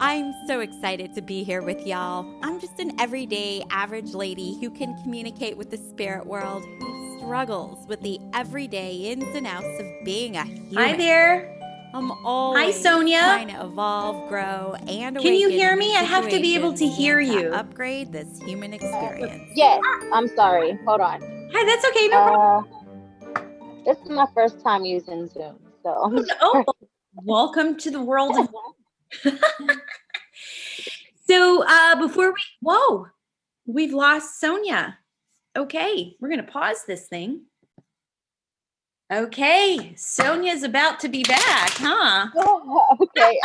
I'm so excited to be here with y'all. I'm just an everyday, average lady who can communicate with the spirit world, who struggles with the everyday ins and outs of being a human. Hi there. I'm always Hi, Sonya. trying to evolve, grow, and Can you hear me? I have to be able to hear and you. upgrade this human experience. Yes, I'm sorry. Hold on. Hi, that's okay. No problem. Uh, this is my first time using Zoom, so Oh, welcome to the world of. so uh, before we, whoa, we've lost Sonya. Okay, we're gonna pause this thing. Okay, Sonya's about to be back, huh? okay.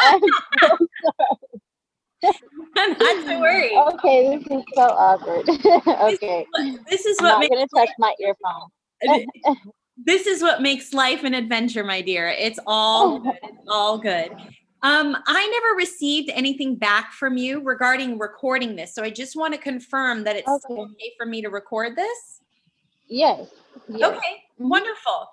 I'm Not to worry. okay, this is so awkward. okay, This is I'm what not makes gonna touch my earphone. this is what makes life an adventure, my dear. It's all good. It's all good. Um, I never received anything back from you regarding recording this, so I just want to confirm that it's Okay. okay for me to record this. Yes. yes. Okay, wonderful.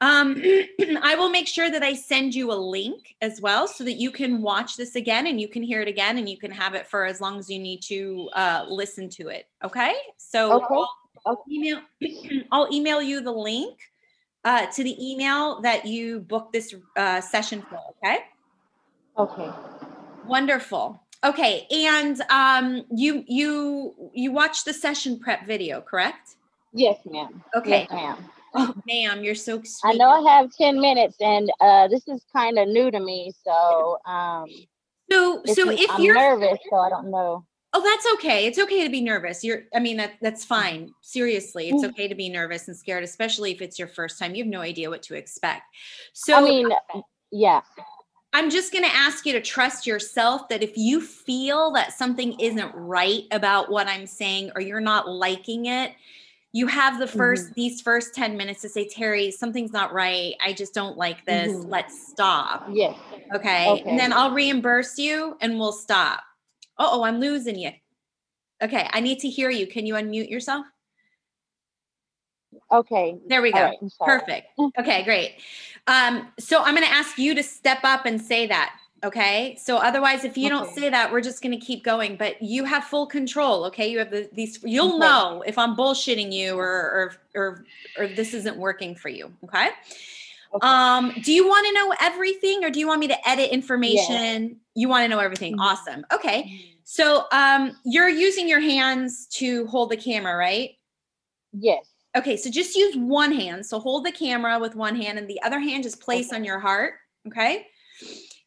Um, I will make sure that I send you a link as well so that you can watch this again and you can hear it again and you can have it for as long as you need to uh, listen to it. Okay, so Okay. I'll, I'll email I'll email you the link uh, to the email that you booked this uh, session for. Okay, Okay. wonderful. Okay, and um, you you you watched the session prep video, correct? Yes, ma'am. Okay, Yes, ma'am. oh, ma'am, you're so sweet. I know I have ten minutes, and uh, this is kind of new to me, so um, So, so is- if I'm you're nervous, so I don't know. Oh, that's okay. It's okay to be nervous. You're I mean that that's fine. Seriously, it's Mm. okay to be nervous and scared, especially if it's your first time. You have no idea what to expect. So I mean, yeah. I'm just going to ask you to trust yourself that if you feel that something isn't right about what I'm saying or you're not liking it, you have the 1st these first 10 minutes to say, Terrie, something's not right. I just don't like this. Mhm. Let's stop. Yes. Okay. Okay. And then I'll reimburse you and we'll stop. Oh, oh, I'm losing you. Okay. I need to hear you. Can you unmute yourself? Okay. There we go. Right, Perfect. Okay, great. Um, so I'm going to ask you to step up and say that. Okay. So otherwise, if you don't say that, we're just going to keep going. But you have full control. Okay. You have the, these. You'll Okay. know if I'm bullshitting you or or or or this isn't working for you. Okay. Okay. Um, do you want to know everything or do you want me to edit information? You want to know everything. Mhm. Awesome. Okay. So um you're using your hands to hold the camera, right? Yes. Okay, so just use one hand. So hold the camera with one hand and the other hand just place on your heart, okay?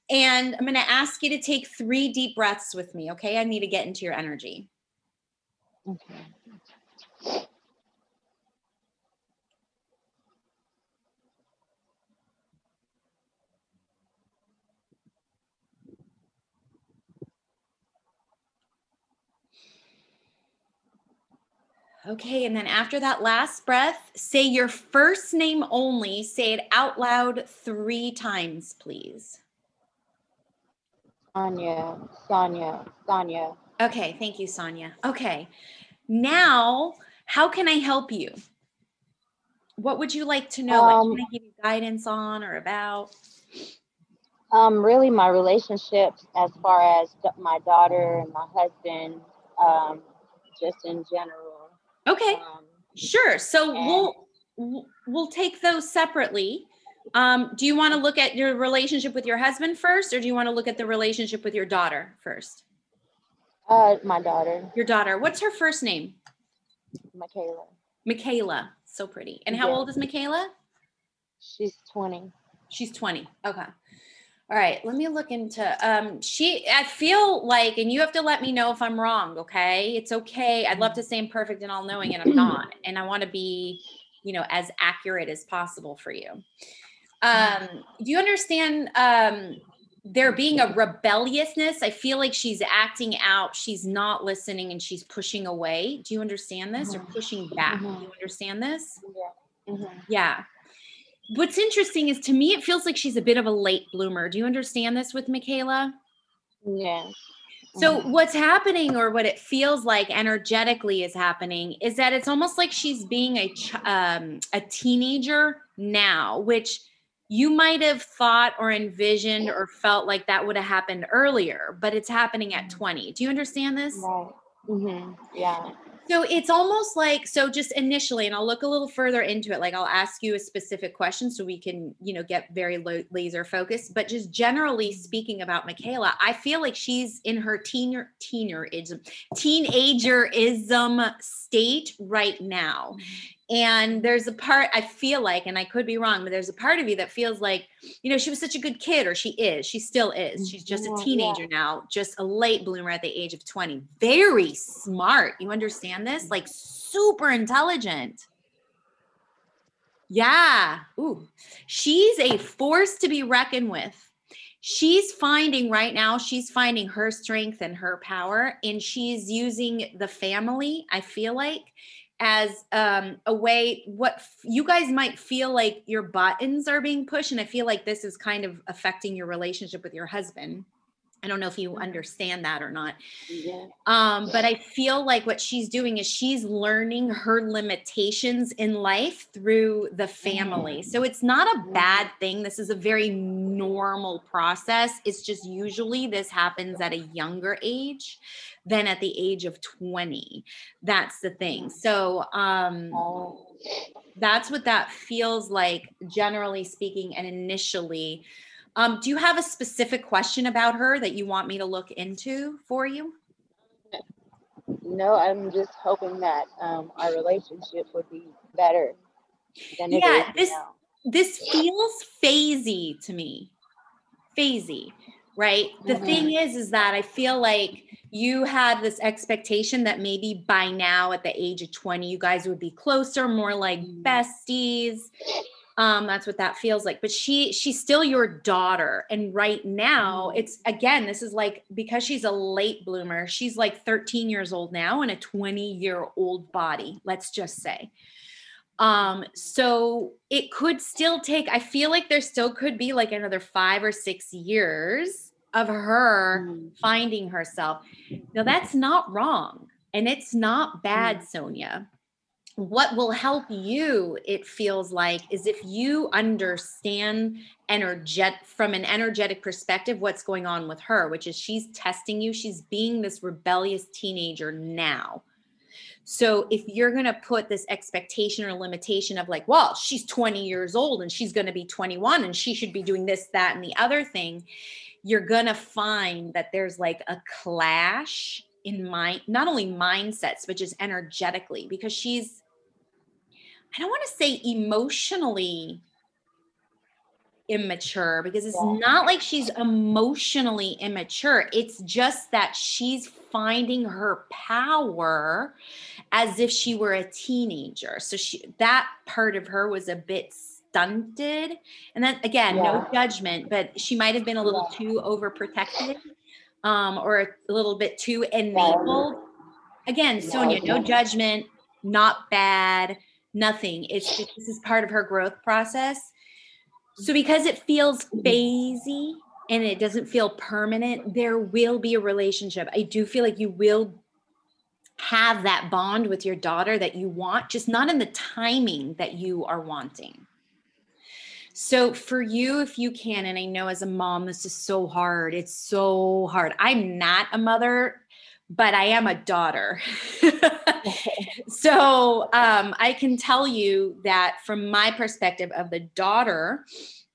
And I'm going to ask you to take 3 deep breaths with me, okay? I need to get into your energy. Okay. Okay, and then after that last breath, say your first name only. Say it out loud 3 times, please. Sonya, Sonya, Sonya. Okay, thank you, Sonya. Okay, now how can I help you? What would you like to know? what Um, can I give you guidance on or about? Um, really, my relationships as far as my daughter and my husband, um, just in general. Okay, Um, sure. So we'll- we'll take those separately. Um, do you want to look at your relationship with your husband first, or do you want to look at the relationship with your daughter first? uh, my daughter, Your daughter. What's her first name? Michaela. Michaela. So pretty. And how Yeah. old is Michaela? She's 20. She's 20. Okay. All right. Let me look into um she I feel like and you have to let me know if I'm wrong, okay? It's okay. I'd love to say I'm perfect and all knowing and I'm not. And I want to be, you know, as accurate as possible for you. Um do you understand um there being a rebelliousness? I feel like she's acting out, she's not listening and she's pushing away. Do you understand this or Mhm. pushing back? Do you understand this? Yeah. Mhm. Yeah. What's interesting is to me, it feels like she's a bit of a late bloomer. Do you understand this with Michaela? Yeah. So, what's happening, or what it feels like energetically is happening, is that it's almost like she's being a ch- um, a teenager now, which you might have thought or envisioned or felt like that would have happened earlier, but it's happening at Mm-hmm. 20. Do you understand this? Right. hmm Yeah. So it's almost like so just initially and I'll look a little further into it like I'll ask you a specific question so we can, you know, get very laser focused, but just generally speaking about Michaela, I feel like she's in her teener teenerism teenagerism state right now. Mm-hmm. And there's a part I feel like and I could be wrong, but there's a part of you that feels like, you know, she was such a good kid or she is. She still is. She's just Yeah, a mm-hmm, yeah. teenager now, just a late bloomer at the age of 20. Very smart. You understand this? Like super intelligent. Yeah. Ooh. She's a force to be reckoned with. She's finding right now, she's finding her strength and her power, and she's using the family, I feel like, as um, a way what f- you guys might feel like your buttons are being pushed. And I feel like this is kind of affecting your relationship with your husband. I don't know if you understand that or not. Yeah. Um, but I feel like what she's doing is she's learning her limitations in life through the family. So it's not a bad thing. This is a very normal process. It's just usually this happens at a younger age than at the age of 20. That's the thing. So um Oh, that's what that feels like generally speaking and initially. Um, do you have a specific question about her that you want me to look into for you? no, I'm just hoping that um, our relationship would be better than it Yeah, is this- now. this feels phasey to me phasey right the Mhm. thing is is that i feel like you had this expectation that maybe by now at the age of 20 you guys would be closer more like Mhm. besties um that's what that feels like but she she's still your daughter and right now Mhm. it's again this is like because she's a late bloomer she's like 13 years old now in a 20 year old body let's just say um, so it could still take, I feel like there still could be like another five or six years of her Mhm. finding herself. Now that's not wrong and it's not bad, Sonya. What will help you, it feels like, is if you understand energet from an energetic perspective what's going on with her, which is she's testing you, she's being this rebellious teenager now. So if you're going to put this expectation or limitation of like, well, she's 20 years old and she's going to be 21 and she should be doing this, that, and the other thing, you're going to find that there's like a clash in mind, not only mindsets, but just energetically, because she's, I don't want to say emotionally immature because it's Yeah. not like she's emotionally immature. It's just that she's finding her power as if she were a teenager. So she that part of her was a bit stunted. And then again, no judgment, but she might have been a little Yeah. too overprotected um or a little bit too enabled. Again, Sonya, no judgment, not bad, nothing. It's just this is part of her growth process. So because it feels phasey and it doesn't feel permanent, there will be a relationship. I do feel like you will have that bond with your daughter that you want, just not in the timing that you are wanting. So for you, if you can, and I know as a mom, this is so hard. It's so hard. I'm not a mother, but I am a daughter. so um, I can tell you that from my perspective of the daughter,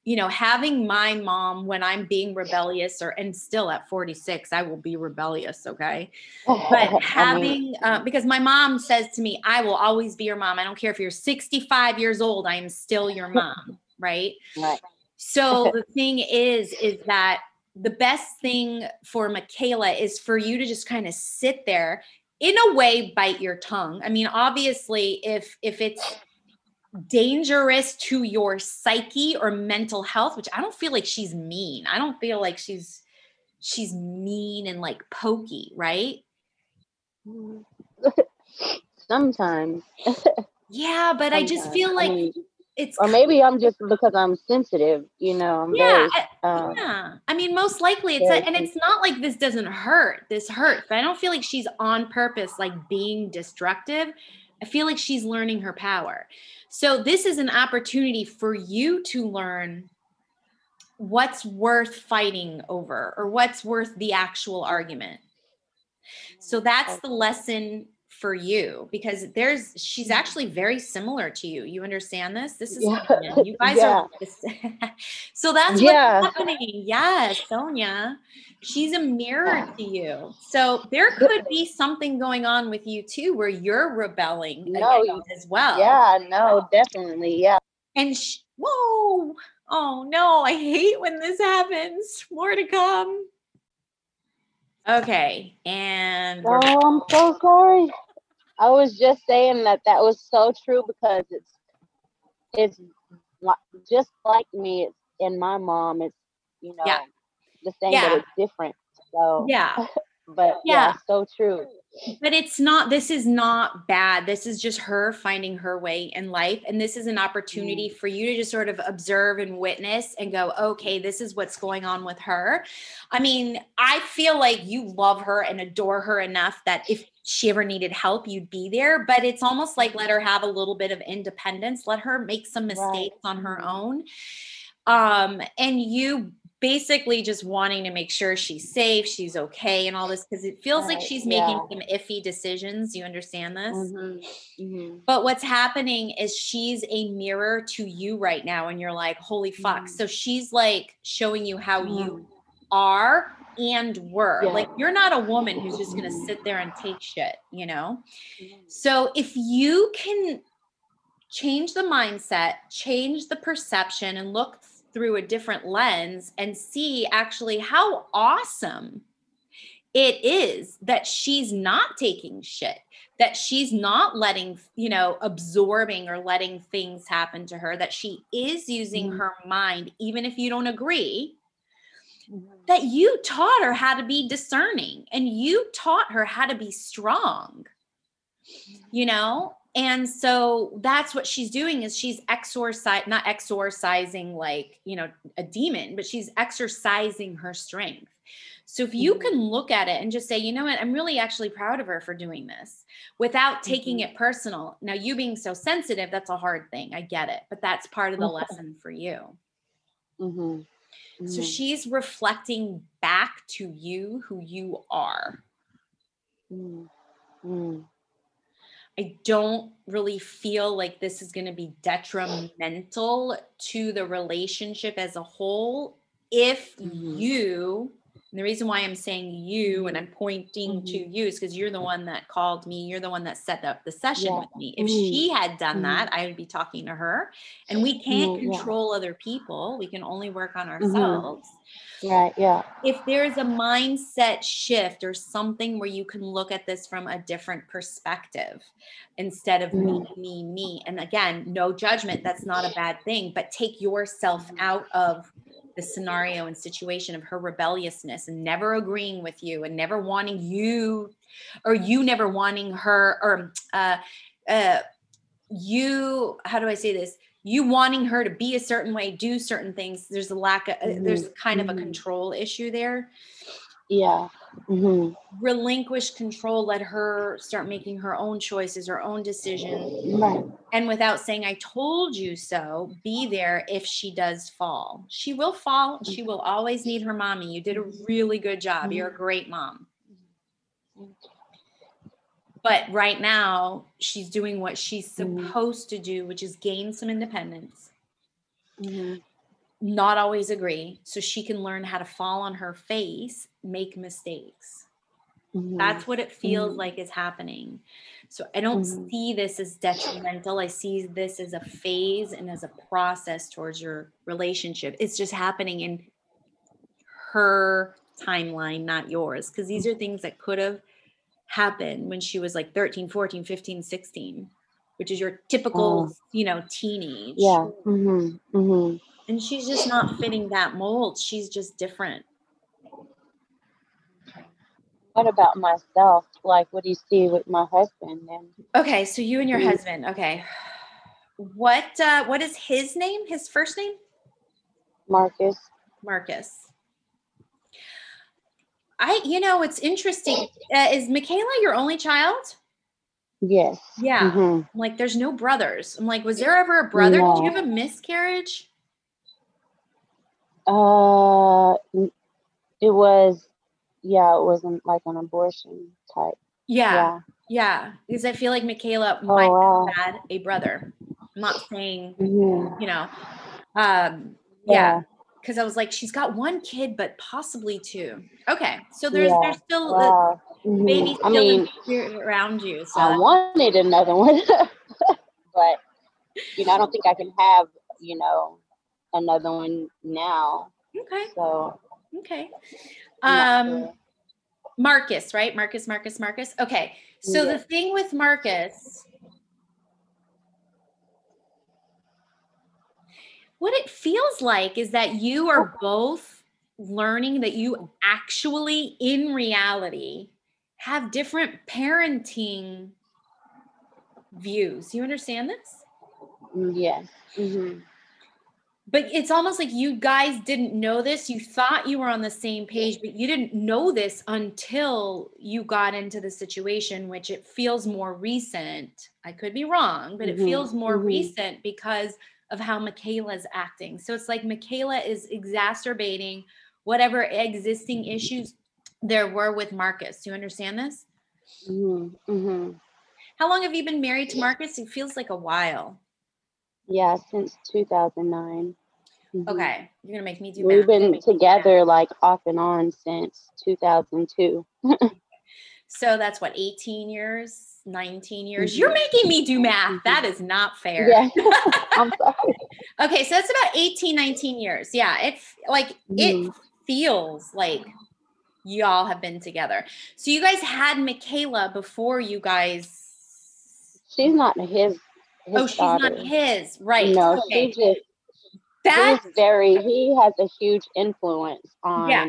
you know, having my mom when I'm being rebellious, or and still at 46, I will be rebellious. Okay, but I mean, having uh, because my mom says to me, "I will always be your mom. I don't care if you're 65 years old. I am still your mom." Right. right. So the thing is, is that the best thing for Michaela is for you to just kind of sit there, in a way, bite your tongue. I mean, obviously, if if it's dangerous to your psyche or mental health, which I don't feel like she's mean. I don't feel like she's she's mean and like pokey, right? Sometimes. Yeah, but I just sometimes. feel I like mean, it's or maybe I'm just because I'm sensitive, you know, I'm yeah, very I- um, Yeah. I mean, most likely it's, a, and it's not like this doesn't hurt. This hurts, but I don't feel like she's on purpose, like being destructive. I feel like she's learning her power. So, this is an opportunity for you to learn what's worth fighting over or what's worth the actual argument. So that's the lesson for you because there's she's Mm-hmm. actually very similar to you. You understand this? This is Yeah. you guys Yeah. are so that's Yeah. what's happening. Yes, Sonya. She's a mirror to you. So there could be something going on with you too where you're rebelling No, as well. Yeah, no, definitely. Yeah. And sh- whoa, oh no, I hate when this happens. More to come. Okay, and Oh, I'm so sorry. I was just saying that that was so true because it's it's just like me. It's in my mom. It's you know Yeah. the same, Yeah. but it's different. So, yeah, but Yeah. yeah, so true. but it's not. This is not bad. This is just her finding her way in life, and this is an opportunity mm. for you to just sort of observe and witness and go, okay, this is what's going on with her. I mean, I feel like you love her and adore her enough that if she ever needed help, you'd be there. But it's almost like let her have a little bit of independence, let her make some Right. mistakes on her own. Um, and you basically just wanting to make sure she's safe, she's okay, and all this because it feels like she's making yeah. some iffy decisions. You understand this? Mhm, mhm. But what's happening is she's a mirror to you right now, and you're like, holy fuck. Mm. So she's like showing you how you are and were. Yeah. Like, you're not a woman who's just gonna sit there and take shit, you know? Mhm. So if you can change the mindset, change the perception, and look through a different lens and see actually how awesome it is that she's not taking shit, that she's not letting, you know, absorbing or letting things happen to her, that she is using Mhm. her mind, even if you don't agree. That you taught her how to be discerning and you taught her how to be strong you know? And so that's what she's doing is she's exorcise not exorcising like you know a demon but she's exercising her strength. So if you Mhm. can look at it and just say you know what? I'm really actually proud of her for doing this without taking Mhm. it personal. Now you being so sensitive that's a hard thing. I get it but that's part of the lesson for you So Mhm. she's reflecting back to you who you are. Mhm. Mhm. I don't really feel like this is going to be detrimental to the relationship as a whole if Mhm. you and the reason why I'm saying you and I'm Mm-hmm. pointing to you is because you're the one that called me. You're the one that set up the session Yeah. with me. If Mhm. she had done Mhm. that, I would be talking to her. And we can't yeah. control other people. We can only work on Mhm. ourselves. Right. Yeah. if there's a mindset shift or something where you can look at this from a different perspective instead of me, me, me. And again, no judgment, that's not a bad thing, but take yourself Mhm. out of the scenario and situation of her rebelliousness and never agreeing with you and never wanting you or you never wanting her or uh uh you how do I say this? You wanting her to be a certain way, do certain things. There's a lack of, uh, there's kind of a Mhm. control issue there. Yeah. Mhm. Relinquish control, let her start making her own choices, her own decisions. Right. And without saying, I told you so, be there if she does fall. She will fall. She will always need her mommy. You did a really good job. You're a great mom. But right now, she's doing what she's Mhm. supposed to do, which is gain some independence, Mhm. not always agree, so she can learn how to fall on her face, make mistakes. Mhm. That's what it feels Mhm. like is happening. So I don't Mhm. see this as detrimental. I see this as a phase and as a process towards your relationship. It's just happening in her timeline, not yours, because these are things that could have happened when she was like 13, 14, 15, 16, which is your typical, Oh. you know, teenage. Yeah. Mhm. Mhm. And she's just not fitting that mold. She's just different. What about myself? Like, what do you see with my husband? And Okay, so you and your Mhm. husband. Okay. What uh what is his name? His first name? Marcus. Marcus. I you know, it's interesting. Uh, is Michaela your only child? Yes. Yeah. Mhm. Like there's no brothers. I'm like was there ever a brother? Did you have a miscarriage? Uh, it was, yeah, it wasn't like an abortion type. Yeah, Yeah. yeah. Because I feel like Michaela Oh, might wow. have had a brother. I'm not saying, Mhm. you know, um, yeah. Because I was like, she's got one kid, but possibly two. Okay, so there's Yeah. there's still Wow. Mhm. baby I still in mean, around you. So I wanted another one, but you know, I don't think I can have, you know, another one now. okay, So okay. Um. Marcus, right? Marcus, Marcus, Marcus. Okay. So Yeah. the thing with Marcus, what it feels like is that you are both learning that you actually, in reality, have different parenting views. You understand this? Yeah. Mm, yes. But it's almost like you guys didn't know this. You thought you were on the same page, but you didn't know this until you got into the situation, which it feels more recent. I could be wrong, but it Mhm, feels more mhm. recent because of how Michaela's acting. So it's like Michaela is exacerbating whatever existing issues there were with Marcus. Do you understand this? hmm hmm How long have you been married to Marcus? It feels like a while. Yeah, since 2009. Mhm. Okay, you're gonna make me do math. We've math. been together like off and on since 2002. So that's what, 18 years, 19 years? You're making me do math. Mhm. That is not fair. Yeah. I'm sorry. Okay, so that's about 18, 19 years. Yeah, it's like it Mhm. feels like y'all have been together. So you guys had Michaela before you guys. She's not his. his oh, she's daughter. not his, right? No, okay. she just that. he's very he has a huge influence on Yeah.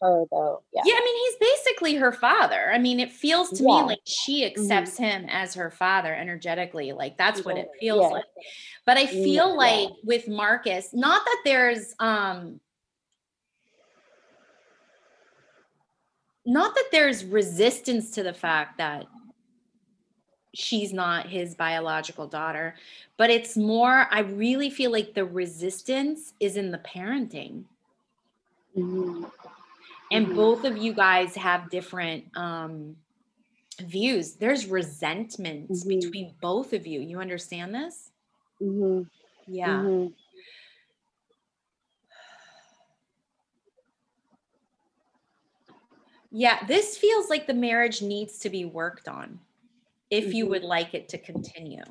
her though. Yeah. Yeah, I mean, he's basically her father. I mean, it feels to Yeah. me like she accepts him as her father energetically. Like that's what it feels Yeah. like. But I Mm, feel like with Marcus, not that there's um not that there's resistance to the fact that she's not his biological daughter, but it's more I really feel like the resistance is in the parenting Mhm. and Mhm. both of you guys have different um views there's resentment Mhm. between both of you you understand this Mhm. yeah Mhm. yeah this feels like the marriage needs to be worked on if you Mhm. would like it to continue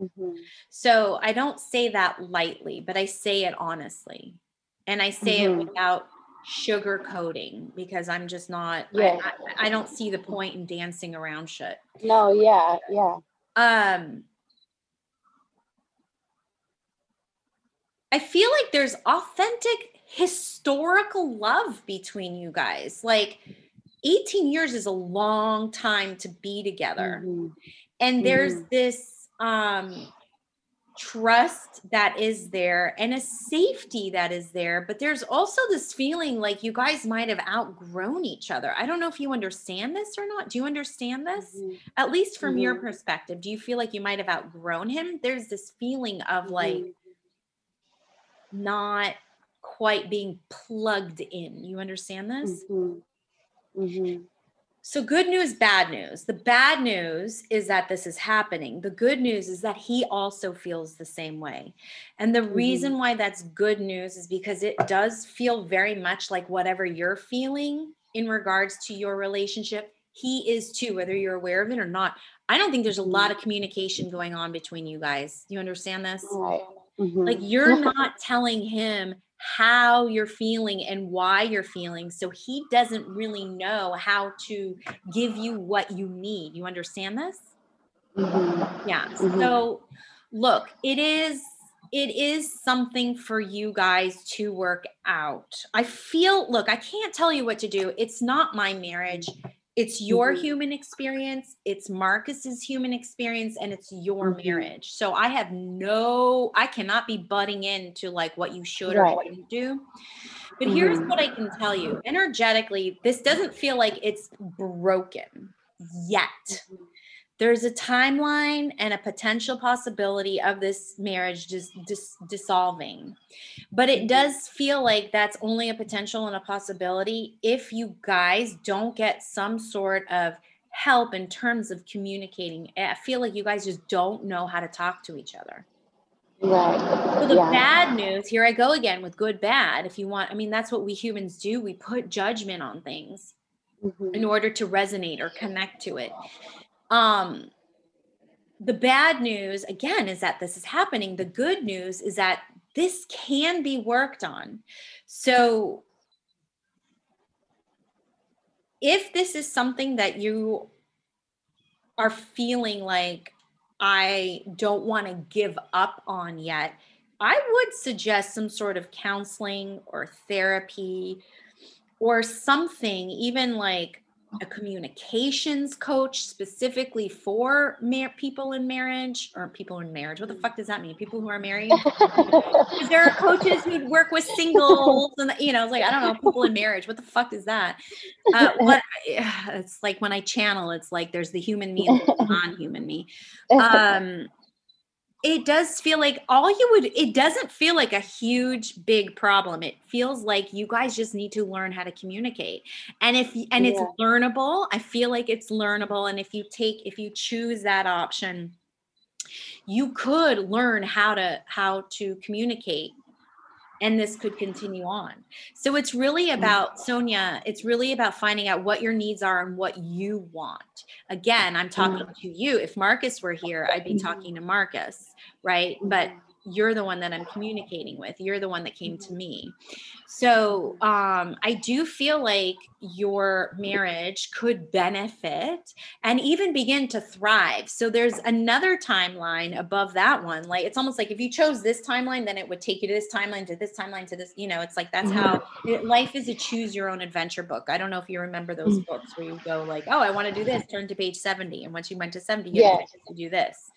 Mhm. so i don't say that lightly but i say it honestly and i say Mhm. it without sugarcoating because i'm just not Yeah. I, I, I don't see the point in dancing around shit No, yeah, yeah. um I feel like there's authentic historical love between you guys. Like 18 years is a long time to be together. Mhm. And there's Mhm. this um trust that is there and a safety that is there, but there's also this feeling like you guys might have outgrown each other. I don't know if you understand this or not. Do you understand this? Mhm. At least from your Mhm. perspective, do you feel like you might have outgrown him? There's this feeling of like Mhm. not quite being plugged in. You understand this? Mhm. Mhm. So, good news, bad news. The bad news is that this is happening. The good news is that he also feels the same way. And the Mhm. reason why that's good news is because it does feel very much like whatever you're feeling in regards to your relationship, he is too, whether you're aware of it or not. I don't think there's a lot of communication going on between you guys. You understand this? Right. Mhm. Like you're not telling him how you're feeling and why you're feeling. So he doesn't really know how to give you what you need. You understand this? Mhm. Yeah. Mhm. So look, it is it is something for you guys to work out. I feel look, I can't tell you what to do. It's not my marriage. It's your Mhm. human experience, it's Marcus's human experience, and it's your Mhm. marriage. So I have no, I cannot be butting into like what you should or Right. shouldn't do. But here's Mhm. what I can tell you energetically, this doesn't feel like it's broken yet. There's a timeline and a potential possibility of this marriage just dis- dissolving but it does feel like that's only a potential and a possibility if you guys don't get some sort of help in terms of communicating i feel like you guys just don't know how to talk to each other Right. so the Yeah. bad news here i go again with good bad if you want i mean that's what we humans do we put judgment on things Mhm. in order to resonate or connect to it. Um, the bad news, again, is that this is happening. The good news is that this can be worked on. So, if this is something that you are feeling like I don't want to give up on yet, I would suggest some sort of counseling or therapy or something, even like a communications coach specifically for mar- people in marriage or people in marriage. What the fuck does that mean? People who are married. there are coaches who work with singles and you know, it's like I don't know, people in marriage. What the fuck is that? Uh, what it's like when I channel, it's like there's the human me and the non-human me. Um, it does feel like all you would. It doesn't feel like a huge big problem. It feels like you guys just need to learn how to communicate, and if and it's learnable. I feel like it's learnable, and if you take if you choose that option you could learn how to how to communicate and this could continue on. So it's really mm-hmm. about sonya it's really about finding out what your needs are and what you want. Again i'm talking mm-hmm. to you. If marcus were here i'd be mm-hmm. talking to marcus right? But you're the one that i'm communicating with you're the one that came to mm-hmm. me so um i do feel like your marriage could benefit and even begin to thrive. So there's another timeline above that one. Like it's almost like if you chose this timeline, then it would take you to this timeline, to this timeline, to this. You know, it's like that's mm-hmm. how it, life is a choose your own adventure book. I don't know if you remember those mm. books where you go like, oh, I want to do this, turn to page 70. And once you went to 70, you Yes. to do this.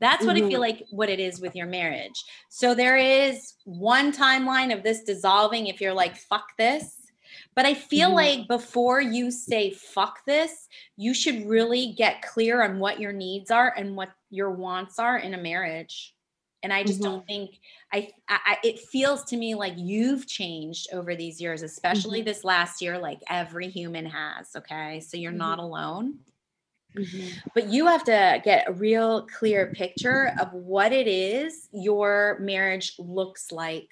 That's what I feel mm-hmm. like what it is with your marriage. So there is one timeline of this dissolving if you're like, fuck this. But I feel Mhm. like before you say fuck this, you should really get clear on what your needs are and what your wants are in a marriage. And I just don't mm-hmm. think I, I I- it feels to me like you've changed over these years, especially mm-hmm. this last year, like every human has. Okay. So you're not alone Mhm. but you have to get a real clear picture of what it is your marriage looks like.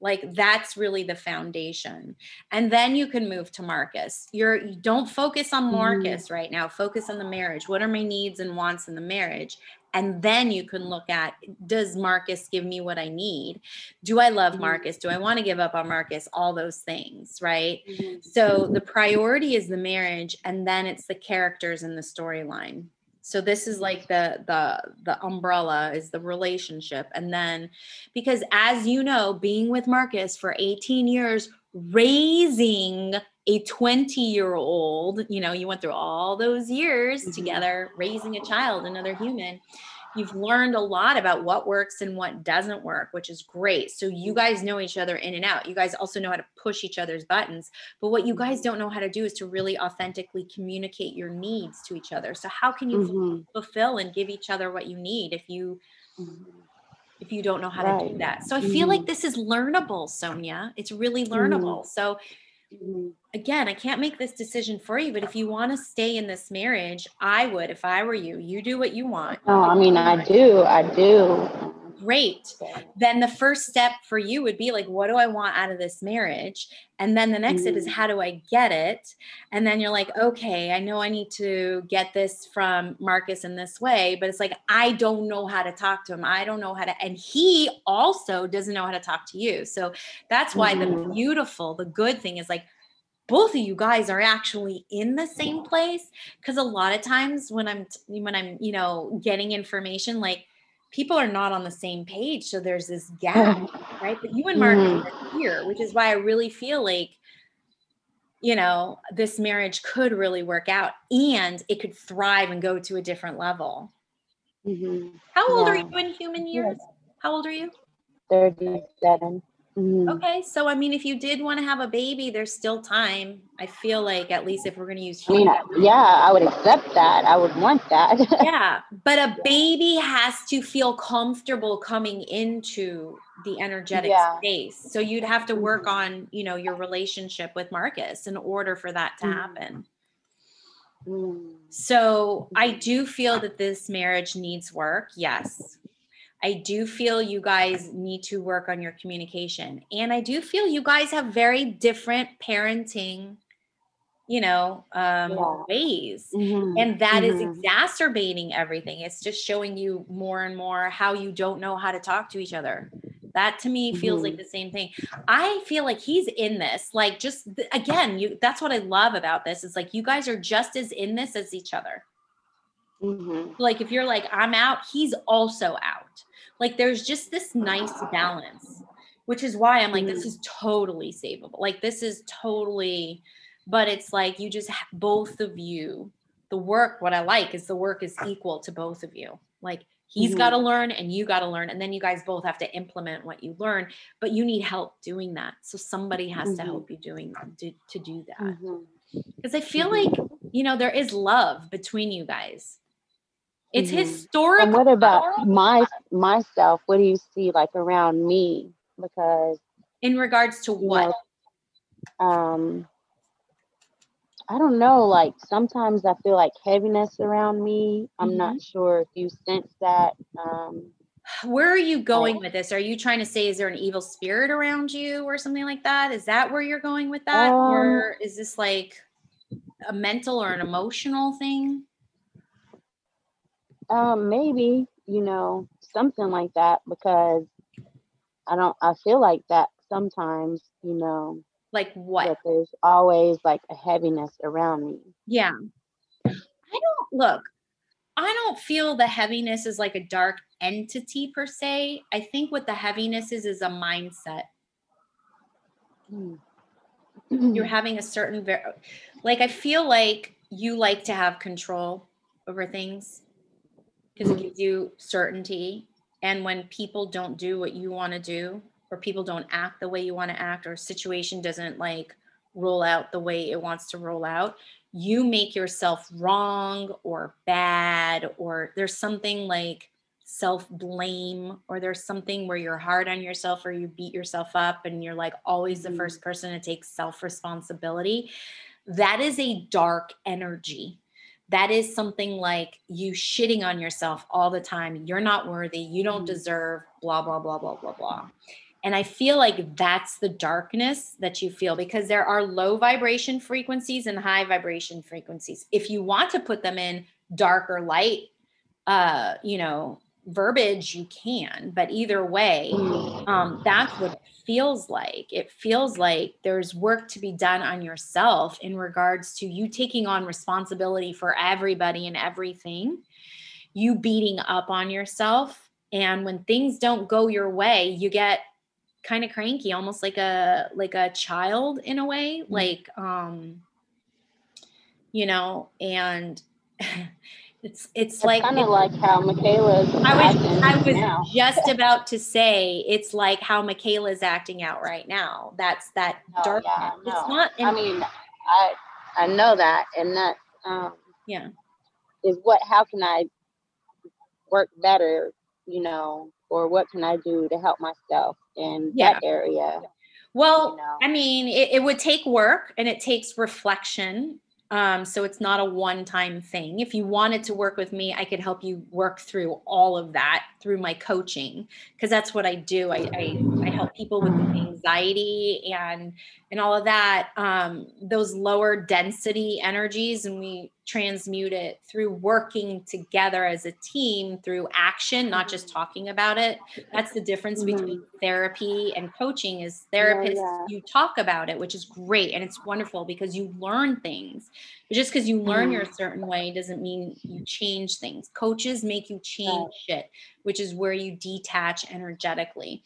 Like that's really the foundation. And then you can move to marcus. You're you don't focus on Mhm. marcus right now. Focus on the marriage. What are my needs and wants in the marriage and then you can look at does marcus give me what i need do i love Mhm. marcus do i want to give up on marcus all those things right Mhm. so the priority is the marriage, and then it's the characters and the storyline. So this is like the the the umbrella is the relationship, and then because as you know, being with Marcus for 18 years, raising a 20 year old, you know, you went through all those years Mhm. together, raising a child, another human. You've learned a lot about what works and what doesn't work, which is great. So you guys know each other in and out. You guys also know how to push each other's buttons. But what you guys don't know how to do is to really authentically communicate your needs to each other. So how can you Mhm. fulfill and give each other what you need if you Mhm. if you don't know how to do that? So I feel like Mhm. this is learnable, Sonya. It's really learnable. So Mhm. Again, I can't make this decision for you, but if you want to stay in this marriage, I would if I were you. You do what you want. No, I mean I do, I do. Great. then the first step for you would be like what do i want out of this marriage and then the next step is Mhm. how do i get it and then you're like okay i know i need to get this from marcus in this way but it's like i don't know how to talk to him i don't know how to and he also doesn't know how to talk to you so that's why the Mhm. beautiful the good thing is like both of you guys are actually in the same place because a lot of times when i'm when i'm you know getting information like people are not on the same page so there's this gap right? But you and mark Mhm. are here which is why i really feel like you know this marriage could really work out and it could thrive and go to a different level. Mhm. how old are you in human years? How old are you? 37. Mhm. Okay, so I mean, if you did want to have a baby, there's still time. I feel like at least if we're going to use I mean, yeah, I would accept that. I would want that. yeah, but a baby has to feel comfortable coming into the energetic Yeah. space. So you'd have to work Mhm. on, you know, your relationship with Marcus in order for that to Mhm. happen. Mm. So I do feel that this marriage needs work. Yes. I do feel you guys need to work on your communication. And I do feel you guys have very different parenting, you know, um, Yeah. ways. Mhm. And that is Mhm. exacerbating everything. It's just showing you more and more how you don't know how to talk to each other. That to me feels like Mhm. the same thing. I feel like he's in this. Like just again, you that's what I love about this is like you guys are just as in this as each other. Mhm. Like if you're like I'm out, he's also out. Like there's just this nice balance, which is why I'm like this Mhm. is totally savable. Like this is totally but it's like you just both of you the work what I like is the work is equal to both of you. Like he's Mhm. got to learn and you got to learn and then you guys both have to implement what you learn, but you need help doing that. So somebody has to Mhm. help you doing do, to do that. Mhm. Because I feel Mhm. like, you know, there is love between you guys. It's Mhm. historical. And what about my myself? What do you see like around me? Because in regards to what? know, um, I don't know. Like sometimes I feel like heaviness around me. I'm Mm-hmm. not sure if you sense that. Um, Where are you going with this? Are you trying to say is there an evil spirit around you or something like that? Is that where you're going with that? Um, or is this like a mental or an emotional thing? Um, maybe you know something like that because I don't. I feel like that sometimes. You know Like what? there's always like a heaviness around me. Yeah. I don't look, I don't feel the heaviness is like a dark entity per se. I think what the heaviness is is a mindset. Mm. You're having a certain ver- like I feel like you like to have control over things because it gives you certainty. And when people don't do what you want to do or people don't act the way you want to act or a situation doesn't like roll out the way it wants to roll out you make yourself wrong or bad or there's something like self blame or there's something where you're hard on yourself or you beat yourself up and you're like always the Mhm. first person to take self responsibility that is a dark energy that is something like you shitting on yourself all the time. You're not worthy. You don't Mhm. deserve blah blah blah blah blah blah. And i feel like that's the darkness that you feel because there are low vibration frequencies and high vibration frequencies. If you want to put them in dark or light uh you know verbiage you can. But either way Mm. um, that's what it feels like. It feels like there's work to be done on yourself in regards to you taking on responsibility for everybody and everything, you beating up on yourself. And when things don't go your way, you get kind of cranky, almost like a like a child in a way, like um, you know, and it's it's It's like kind of like how Michaela's I was I was now. just about to say it's like how Michaela's acting out right now. That's that Oh, darkness. yeah, It's no. not. I mean, I I know that, and that um, yeah. is what. How can I work better? You know, or what can I do to help myself in Yeah. that area? Well, you know. I mean, it, it would take work and it takes reflection. Um, so it's not a one-time thing. If you wanted to work with me, I could help you work through all of that through my coaching because that's what I do. I, I I help people with anxiety and and all of that. Um, those lower density energies, and we transmute it through working together as a team through action, not just talking about it. That's the difference between therapy and coaching. Is therapists yeah. you talk about it, which is great and it's wonderful because you learn things. But just because you learn Mhm. your certain way doesn't mean you change things. Coaches make you change shit. Which is where you detach energetically.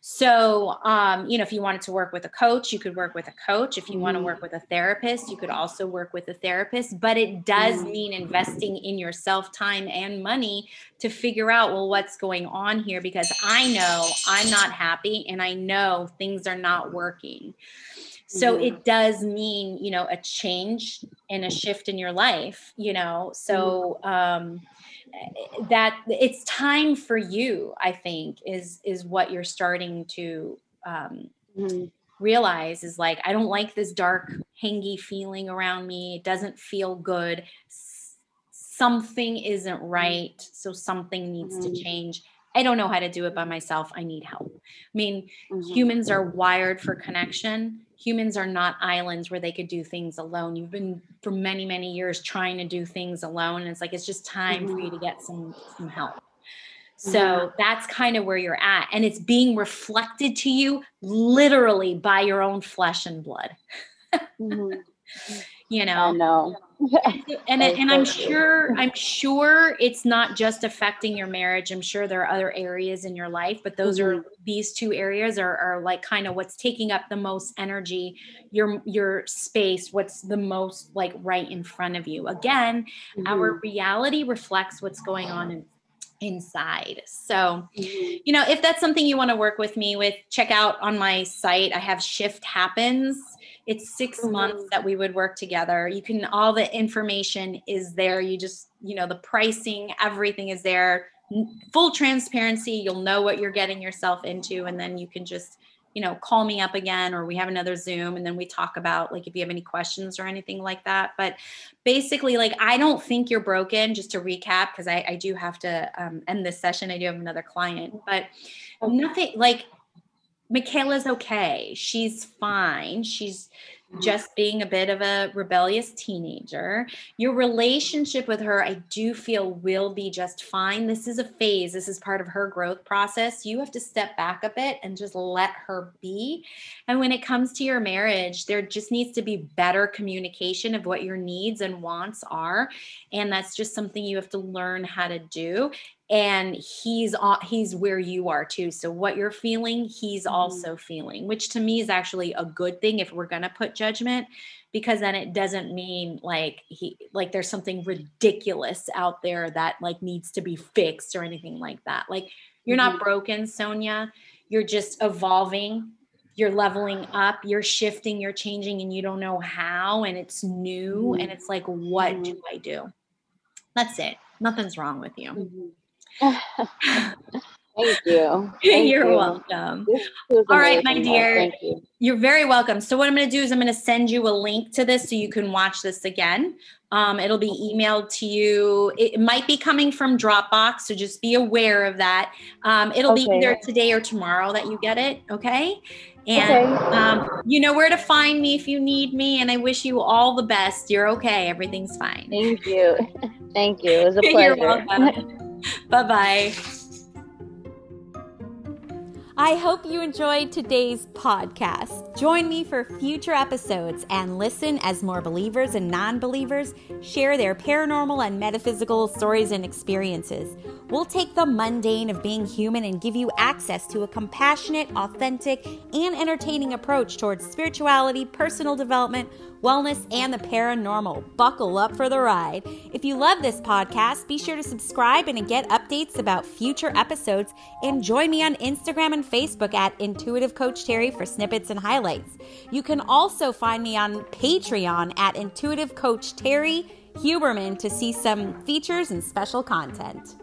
So, um, you know, if you wanted to work with a coach, you could work with a coach. If you mm-hmm. want to work with a therapist, you could also work with a therapist. But it does mm-hmm. mean investing in yourself, time, and money to figure out, well, what's going on here? Because I know I'm not happy and I know things are not working. So mm-hmm. it does mean, you know, a change and a shift in your life, you know. So, mm-hmm. um, that it's time for you i think is is what you're starting to um, mm-hmm. realize is like i don't like this dark hangy feeling around me it doesn't feel good S- something isn't mm-hmm. right so something needs mm-hmm. to change i don't know how to do it by myself i need help i mean mm-hmm. humans are wired for connection humans are not islands where they could do things alone. You've been for many, many years trying to do things alone. And it's like it's just time mm-hmm. for you to get some some help. So that's kind of where you're at. And it's being reflected to you literally by your own flesh and blood. mm-hmm. You know. I know and and I'm sure I'm sure it's not just affecting your marriage. I'm sure there are other areas in your life, but those mm-hmm. are these two areas are, are like kind of what's taking up the most energy, your your space, what's the most like right in front of you. Again, mm-hmm. our reality reflects what's going on in, inside. So, mm-hmm. you know, if that's something you want to work with me with, check out on my site. I have Shift Happens it's 6 mm-hmm. months that we would work together. You can all the information is there. You just you know the pricing everything is there. Full transparency. You'll know what you're getting yourself into and then you can just you know call me up again or we have another zoom and then we talk about like if you have any questions or anything like that. But basically like i don't think you're broken just to recap because I, I do have to um, end this session. I do have another client. But nothing like Michaela's okay. She's fine. She's mm-hmm. just being a bit of a rebellious teenager. Your relationship with her, I do feel will be just fine. This is a phase, this is part of her growth process. You have to step back a bit and just let her be. And when it comes to your marriage, there just needs to be better communication of what your needs and wants are. And that's just something you have to learn how to do and he's on he's where you are too so what you're feeling he's mm-hmm. also feeling which to me is actually a good thing if we're going to put judgment because then it doesn't mean like he like there's something ridiculous out there that like needs to be fixed or anything like that like you're mm-hmm. not broken sonya you're just evolving you're leveling up you're shifting you're changing and you don't know how and it's new mm-hmm. and it's like what mm-hmm. do i do that's it nothing's wrong with you mm-hmm. Thank you. Thank You're you. welcome. All right, my dear. Thank you. You're very welcome. So what I'm going to do is I'm going to send you a link to this so you can watch this again. Um, it'll be emailed to you. It might be coming from Dropbox, so just be aware of that. Um, it'll okay. be either today or tomorrow that you get it. Okay. And okay. um, you know where to find me if you need me. And I wish you all the best. You're okay. Everything's fine. Thank you. Thank you. It was a pleasure. Bye bye. I hope you enjoyed today's podcast. Join me for future episodes and listen as more believers and non believers share their paranormal and metaphysical stories and experiences. We'll take the mundane of being human and give you access to a compassionate, authentic, and entertaining approach towards spirituality, personal development, wellness, and the paranormal. Buckle up for the ride. If you love this podcast, be sure to subscribe and get updates about future episodes. And join me on Instagram and Facebook at Intuitive Coach Terrie for snippets and highlights. You can also find me on Patreon at Intuitive Coach Terrie Huberman to see some features and special content.